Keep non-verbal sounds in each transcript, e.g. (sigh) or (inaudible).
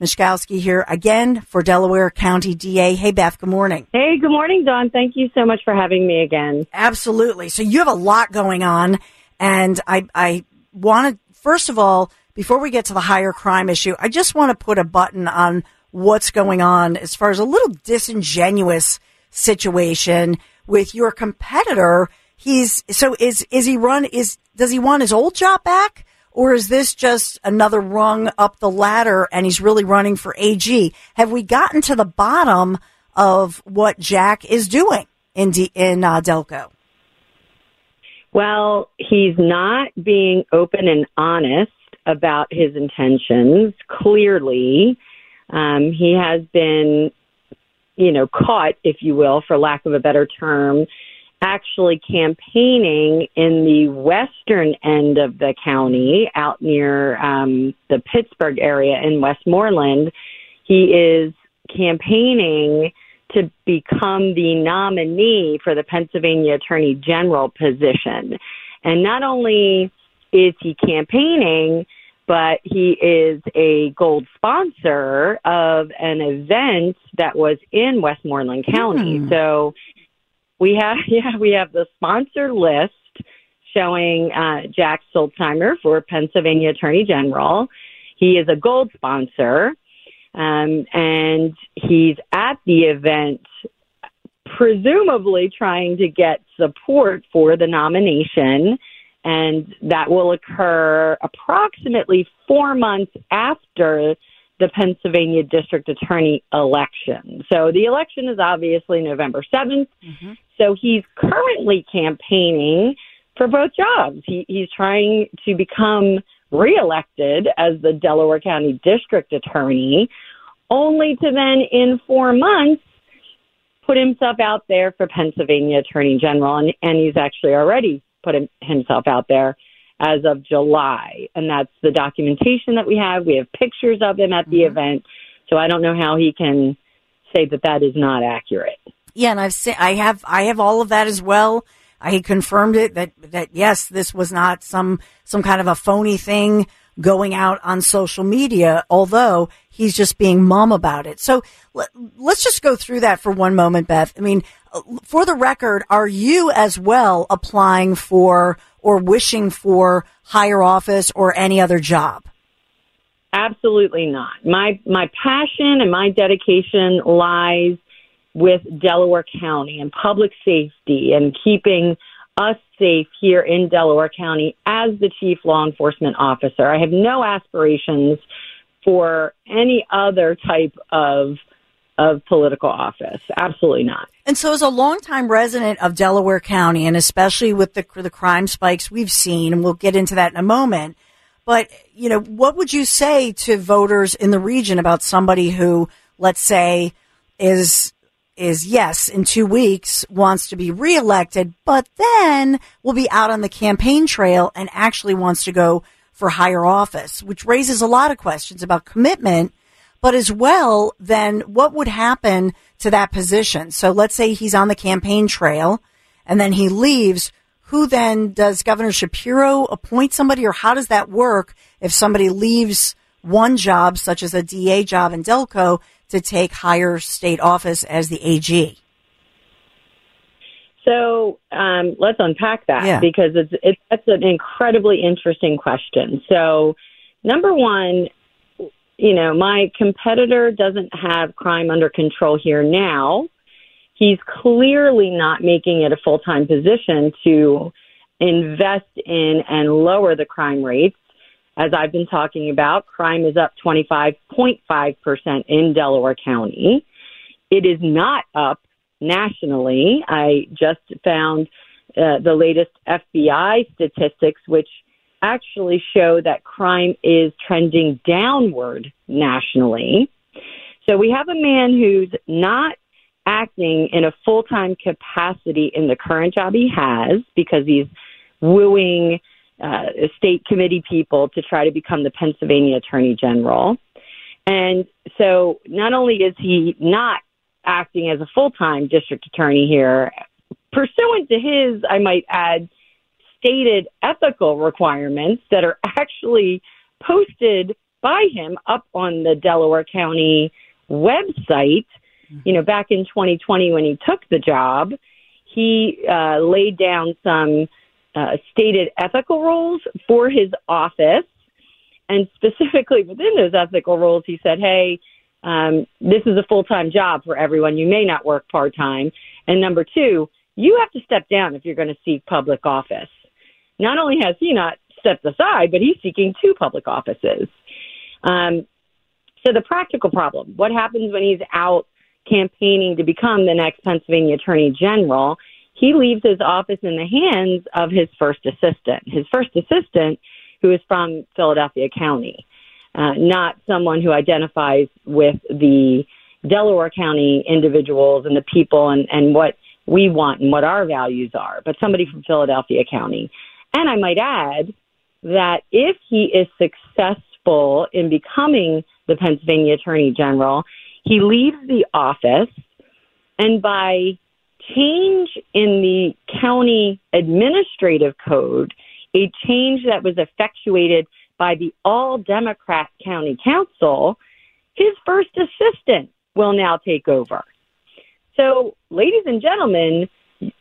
Miscichowski here again for Delaware County DA. Hey, Beth, good morning. Hey, good morning, Dawn. Thank you so much for having me again. Absolutely. So you have a lot going on, and I, I want to, first of all, before we get to the higher crime issue, I just want to put a button on what's going on as far as a little disingenuous situation with your competitor. He's so is is he run is does he want his old job back? Or is this just another rung up the ladder and he's really running for AG? Have we gotten to the bottom of what Jack is doing in, D, in uh, Delco? Well, he's not being open and honest about his intentions. Clearly, um, he has been, you know, caught, if you will, for lack of a better term, actually campaigning in the western end of the county, out near um, the Pittsburgh area in Westmoreland. He is campaigning to become the nominee for the Pennsylvania Attorney General position. And not only is he campaigning, but he is a gold sponsor of an event that was in Westmoreland County. Mm. So we have (laughs) yeah we have the sponsor list showing uh, Jack Stollsteimer for Pennsylvania Attorney General. He is a gold sponsor, um, and he's at the event, presumably trying to get support for the nomination. And that will occur approximately four months after the Pennsylvania District Attorney election. So the election is obviously November 7th. Mm-hmm. So he's currently campaigning for both jobs. He, he's trying to become reelected as the Delaware County District Attorney, only to then, in four months, put himself out there for Pennsylvania Attorney General. And, and he's actually already put him, himself out there as of July. And that's the documentation that we have. We have pictures of him at the mm-hmm. event. So I don't know how he can say that that is not accurate. Yeah, and I've seen, I have, I have all of that as well. I confirmed it that, that yes, this was not some, some kind of a phony thing going out on social media, although he's just being mum about it. So let, us just go through that for one moment, Beth. I mean, for the record, are you as well applying for or wishing for higher office or any other job? Absolutely not. My my passion and my dedication lies with Delaware County and public safety and keeping us safe here in Delaware County as the chief law enforcement officer. I have no aspirations for any other type of of political office. Absolutely not. And so, as a longtime resident of Delaware County, and especially with the the crime spikes we've seen, and we'll get into that in a moment. But you know, what would you say to voters in the region about somebody who, let's say, is is yes, in two weeks wants to be reelected, but then will be out on the campaign trail and actually wants to go for higher office, which raises a lot of questions about commitment, but as well, then what would happen to that position? So let's say he's on the campaign trail and then he leaves. Who then does Governor Shapiro appoint somebody or how does that work if somebody leaves one job, such as a DA job in Delco, to take higher state office as the AG? So um, let's unpack that Yeah. because it's, it's that's an incredibly interesting question. So number one, you know, my competitor doesn't have crime under control here now. He's clearly not making it a full time position to invest in and lower the crime rates. As I've been talking about, crime is up 25.5% in Delaware County. It is not up nationally. I just found uh, the latest FBI statistics, which actually show that crime is trending downward nationally. So we have a man who's not acting in a full time capacity in the current job he has because he's wooing uh, state committee people to try to become the Pennsylvania Attorney General. And so not only is he not acting as a full time district attorney here, pursuant to his, I might add, stated ethical requirements that are actually posted by him up on the Delaware County website. You know, back in 2020 when he took the job, he uh, laid down some uh, stated ethical rules for his office. And specifically within those ethical rules, he said, hey, um, this is a full time job for everyone. You may not work part time. And number two, you have to step down if you're going to seek public office. Not only has he not stepped aside, but he's seeking two public offices. Um, so the practical problem, what happens when he's out campaigning to become the next Pennsylvania Attorney General? He leaves his office in the hands of his first assistant. His first assistant, who is from Philadelphia County, uh, not someone who identifies with the Delaware County individuals and the people and, and what we want and what our values are, but somebody from Philadelphia County. And I might add that if he is successful in becoming the Pennsylvania Attorney General, he leaves the office and by change in the county administrative code, a change that was effectuated by the all Democrat county council, his first assistant will now take over. So, ladies and gentlemen,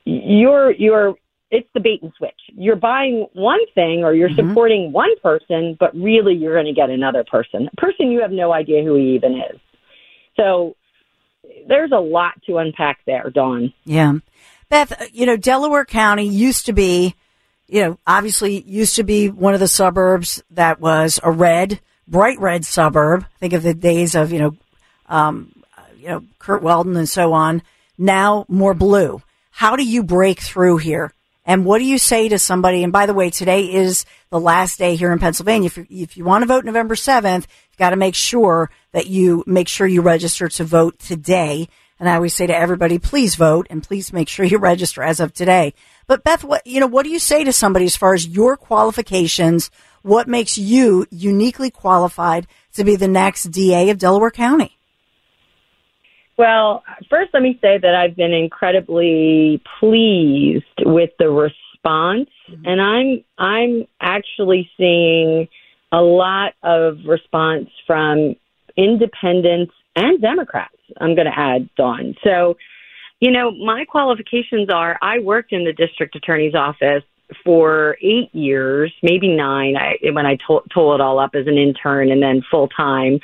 you're you're it's the bait and switch. You're buying one thing or you're mm-hmm. supporting one person, but really you're going to get another person, a person you have no idea who he even is. So there's a lot to unpack there, Dawn. Yeah. Beth, uh, you know, Delaware County used to be, you know, obviously used to be one of the suburbs that was a red, bright red suburb. Think of the days of, you know, um, you know, Curt Weldon and so on. Now more blue. How do you break through here? And what do you say to somebody? And by the way, today is the last day here in Pennsylvania. If you, if you want to vote November 7th, you've got to make sure that you make sure you register to vote today. And I always say to everybody, please vote and please make sure you (laughs) register as of today. But Beth, what, you know, what do you say to somebody as far as your qualifications? What makes you uniquely qualified to be the next DA of Delaware County? Well, first, let me say that I've been incredibly pleased with the response, mm-hmm. and I'm I'm actually seeing a lot of response from independents and Democrats. I'm going to add, Dawn. So, you know, my qualifications are I worked in the district attorney's office for eight years, maybe nine, I, when I told, told it all up as an intern and then full time.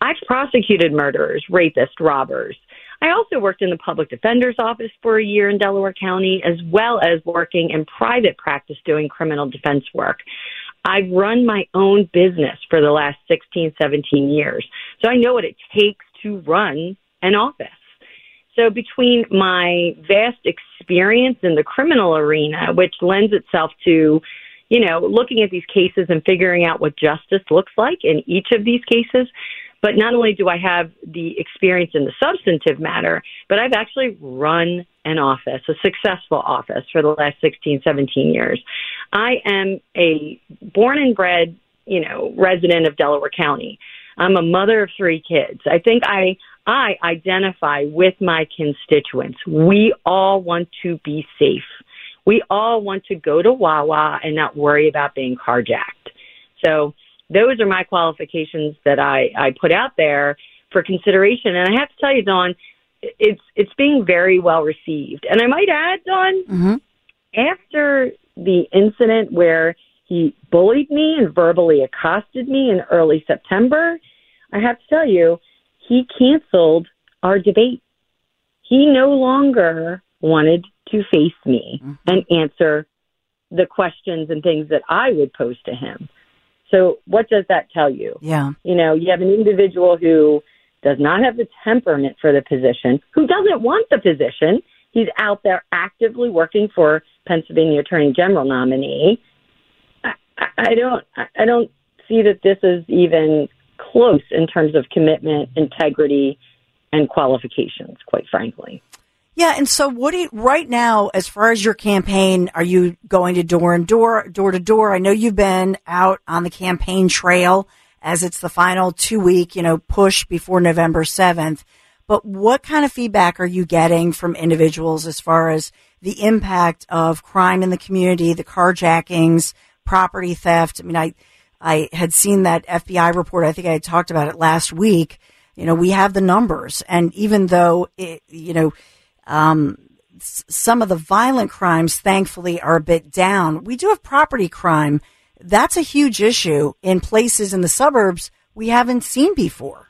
I've prosecuted murderers, rapists, robbers. I also worked in the public defender's office for a year in Delaware County, as well as working in private practice doing criminal defense work. I've run my own business for the last 16, 17 years. So I know what it takes to run an office. So between my vast experience in the criminal arena, which lends itself to, you know, looking at these cases and figuring out what justice looks like in each of these cases, but not only do I have the experience in the substantive matter, but I've actually run an office, a successful office for the last 16, 17 years. I am a born and bred you know, resident of Delaware County. I'm a mother of three kids. I think I I identify with my constituents. We all want to be safe. We all want to go to Wawa and not worry about being carjacked. So those are my qualifications that I, I put out there for consideration. And I have to tell you, Dawn, it's it's being very well received. And I might add, Dawn, Mm-hmm. after the incident where he bullied me and verbally accosted me in early September, I have to tell you, he canceled our debate. He no longer wanted to face me and answer the questions and things that I would pose to him. So, what does that tell you? Yeah. You know, you have an individual who does not have the temperament for the position, who doesn't want the position. He's out there actively working for Pennsylvania Attorney General nominee. I, I, don't, I don't see that this is even close in terms of commitment, integrity, and qualifications. Quite frankly. Yeah, and so what do you, right now, as far as your campaign, are you going to door and door, door to door? I know you've been out on the campaign trail as it's the final two week, you know, push before November 7th. But what kind of feedback are you getting from individuals as far as the impact of crime in the community, the carjackings, property theft? I mean, I, I had seen that FBI report. I think I had talked about it last week. You know, we have the numbers. And even though it, you know, um, some of the violent crimes, thankfully, are a bit down. We do have property crime. That's a huge issue in places in the suburbs we haven't seen before.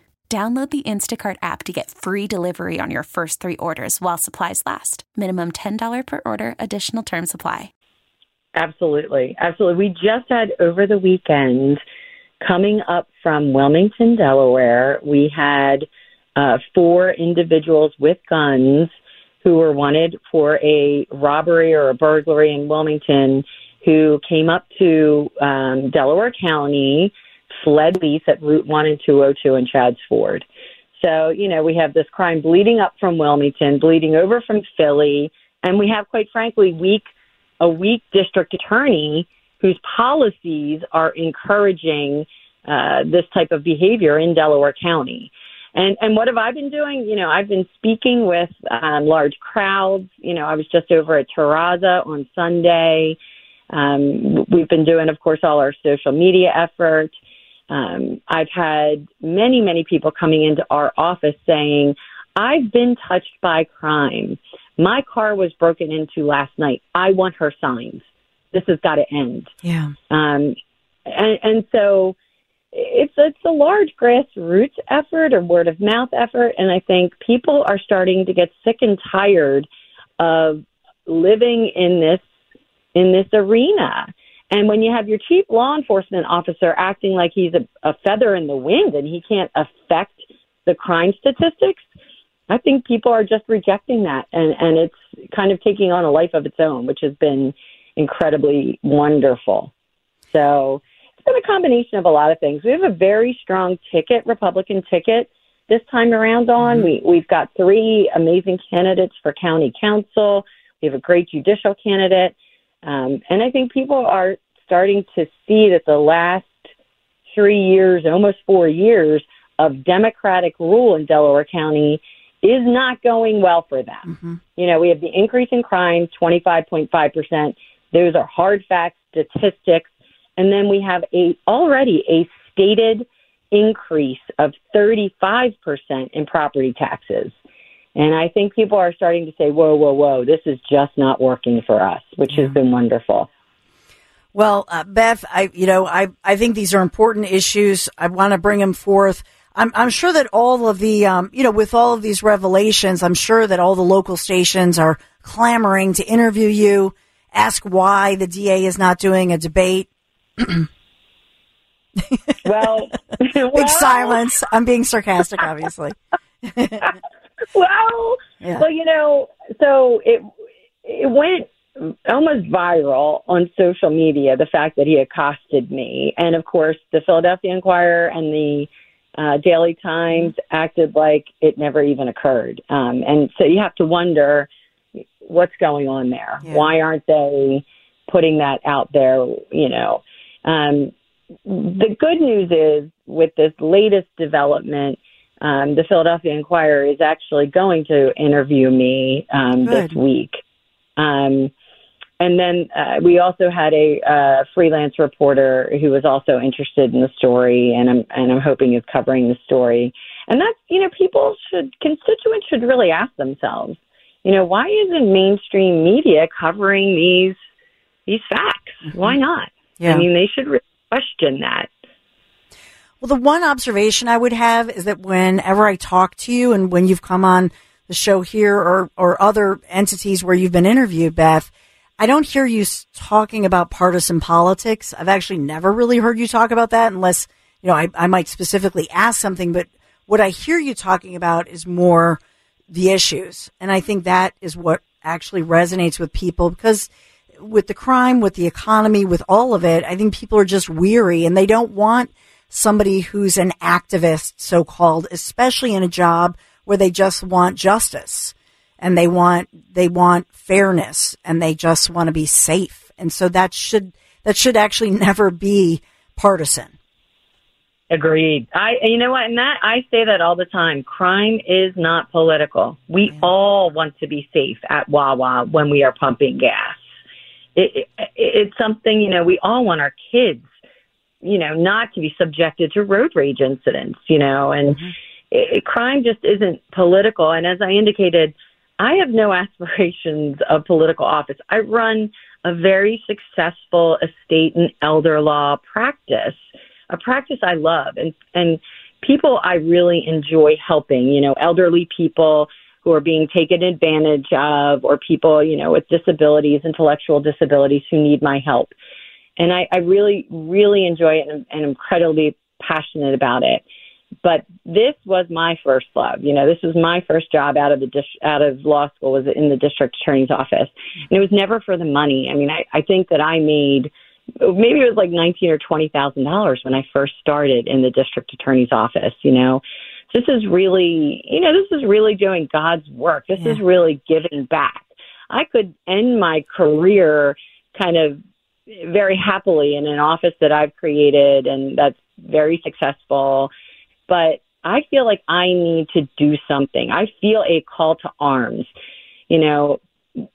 Download the Instacart app to get free delivery on your first three orders while supplies last. Minimum $10 per order, additional term supply. Absolutely. Absolutely. We just had over the weekend coming up from Wilmington, Delaware, we had uh, four individuals with guns who were wanted for a robbery or a burglary in Wilmington who came up to um, Delaware County, fled police at Route 1 and 202 in Chadds Ford. So, you know, we have this crime bleeding up from Wilmington, bleeding over from Philly, and we have, quite frankly, weak a weak district attorney whose policies are encouraging uh, this type of behavior in Delaware County. And and what have I been doing? You know, I've been speaking with um, large crowds. You know, I was just over at Terraza on Sunday. Um, we've been doing, of course, all our social media effort. Um, I've had many, many people coming into our office saying, I've been touched by crime. My car was broken into last night. I want her signs. This has got to end. Yeah. Um, and, and so it's it's a large grassroots effort or word of mouth effort, and I think people are starting to get sick and tired of living in this in this arena. And when you have your chief law enforcement officer acting like he's a, a feather in the wind and he can't affect the crime statistics, I think people are just rejecting that, and and it's kind of taking on a life of its own, which has been incredibly wonderful. So it's been a combination of a lot of things. We have a very strong ticket, Republican ticket, this time around. On mm-hmm. we we've got three amazing candidates for county council. We have a great judicial candidate, um, and I think people are starting to see that the last three years, almost four years of Democratic rule in Delaware County is not going well for them. You know, we have the increase in crime, 25.5%. Those are hard facts, statistics. And then we have a already a stated increase of 35% in property taxes. And I think people are starting to say, whoa, whoa, whoa, this is just not working for us, which has been wonderful. Well, uh, Beth, I, you know, I, I think these are important issues. I want to bring them forth. I'm, I'm sure that all of the, um, you know, with all of these revelations, I'm sure that all the local stations are clamoring to interview you, ask why the DA is not doing a debate. Well, (laughs) Big (laughs) well, silence. I'm being sarcastic, obviously. (laughs) (laughs) Well, Yeah. well, you know, so it it went almost viral on social media. The fact that he accosted me, and of course, the Philadelphia Inquirer and the uh, Daily Times acted like it never even occurred. Um, and so you have to wonder what's going on there. Yeah. Why aren't they putting that out there? You know, um, the good news is with this latest development, um, the Philadelphia Inquirer is actually going to interview me um, this week. Um, and then uh, we also had a uh, freelance reporter who was also interested in the story, and I'm and I'm hoping is covering the story. And that's you know people should constituents should really ask themselves, you know, why isn't mainstream media covering these these facts? Why not? Yeah. I mean, they should really question that. Well, the one observation I would have is that whenever I talk to you and when you've come on the show here or, or other entities where you've been interviewed, Beth, I don't hear you talking about partisan politics. I've actually never really heard you talk about that unless, you know, I, I might specifically ask something, but what I hear you talking about is more the issues. And I think that is what actually resonates with people because with the crime, with the economy, with all of it, I think people are just weary and they don't want somebody who's an activist, so called, especially in a job where they just want justice and they want, they want fairness and they just want to be safe. And so that should, that should actually (laughs) never be partisan. Agreed. I, you know what, and that I say that all the time. Crime is not political. We all want to be safe at Wawa when we are pumping gas. It, it, it's something you know. We all want our kids, you know, not to be subjected to road rage incidents. You know, and mm-hmm. it, it, crime just isn't political. And as I indicated, I have no (laughs) aspirations of political office. I run a very successful estate and elder law practice, a practice I love, and and people I really enjoy helping. You know, elderly people who are being taken advantage of, or people you know with disabilities, intellectual disabilities who need my help. And I, I really, really enjoy it and, and incredibly passionate about it but this was my first love. You know, this was my first job out of the dis- out of law school was in the district attorney's office, and it was never for the money. I mean, I, I think that I made maybe it was like nineteen or twenty thousand dollars when I first started in the district attorney's office. You know, this is really, you know, this is really doing God's work. This is really giving back. I could end my career kind of very happily in an office that I've created and that's very successful but I feel like I need to do something. I feel a call to arms. You know,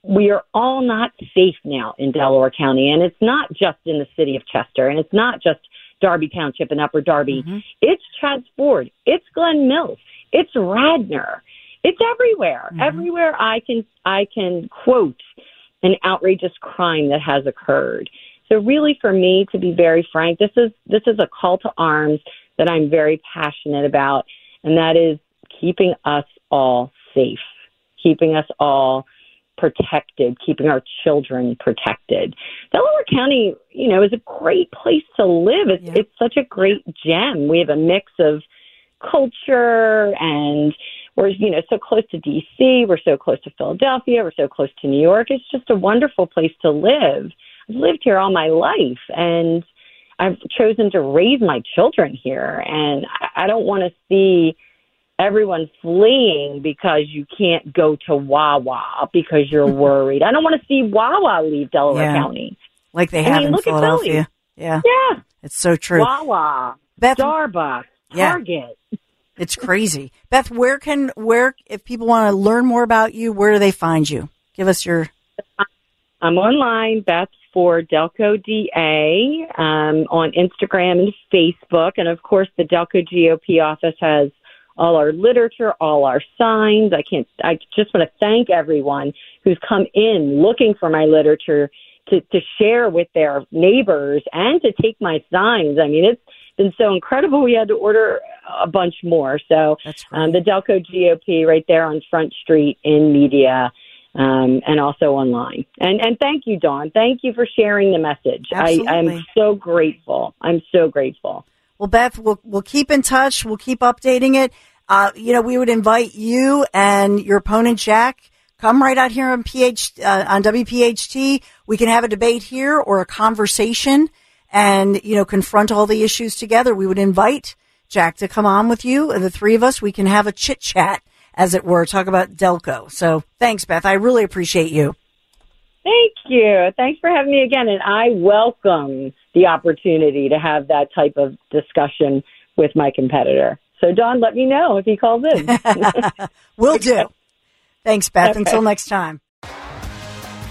we are all not safe now in Delaware County, and it's not just in the city of Chester, and it's not just Darby Township and Upper Darby. Mm-hmm. It's Chadds Ford, it's Glen Mills, it's Radnor, it's everywhere. Mm-hmm. Everywhere I can I can quote an outrageous crime that has occurred. So really, for me, to be very frank, this is this is a call to arms that I'm very passionate about, and that is keeping us all safe, keeping us all protected, keeping our children protected. Delaware County, you know, is a great place to live. It's, it's such a great gem. We have a mix of culture and we're, you know, so close to DC. We're so close to Philadelphia. We're so close to New York. It's just a wonderful place to live. I've lived here all my life and I've chosen to raise my children here. And I- don't want to see everyone fleeing because you can't go to Wawa because you're mm-hmm. worried. I don't want to see Wawa leave Delaware Yeah. County. Like they I have mean, in look at Philly. Philadelphia. Yeah. Yeah. It's so true. Wawa, Beth- Starbucks, Yeah. Target. It's crazy. Beth, where can where if people want to learn more about you, where do they find you? Give us your I'm online, Beth for Delco DA, um, on Instagram and Facebook. And of course, the Delco GOP office has all our literature, all our signs. I can't, I just want to thank everyone who's come in looking for my literature to, to share with their neighbors and to take my signs. I mean, it's been so incredible. We had to order a bunch more. So, um, the Delco GOP right there on Front Street in Media. um, and also online. And and thank you, Dawn. Thank you for sharing the message. I, I'm so grateful. I'm so grateful. Well, Beth, we'll we'll keep in touch. We'll keep updating it. Uh, you know, we would invite you and your opponent Jack come right out here on PH uh, on WPHT. We can have a debate here or a conversation, and you know, confront all the issues together. We would invite Jack to come on with you, and the three of us we can have a chit chat, as it were, talk about Delco. So, thanks, Beth. I really appreciate you. Thank you. Thanks for having me again. And I welcome the opportunity to have that type of discussion with my competitor. So, Dawn, let me know if he calls in. (laughs) Will do. (laughs) Thanks, Beth. Okay. Until next time.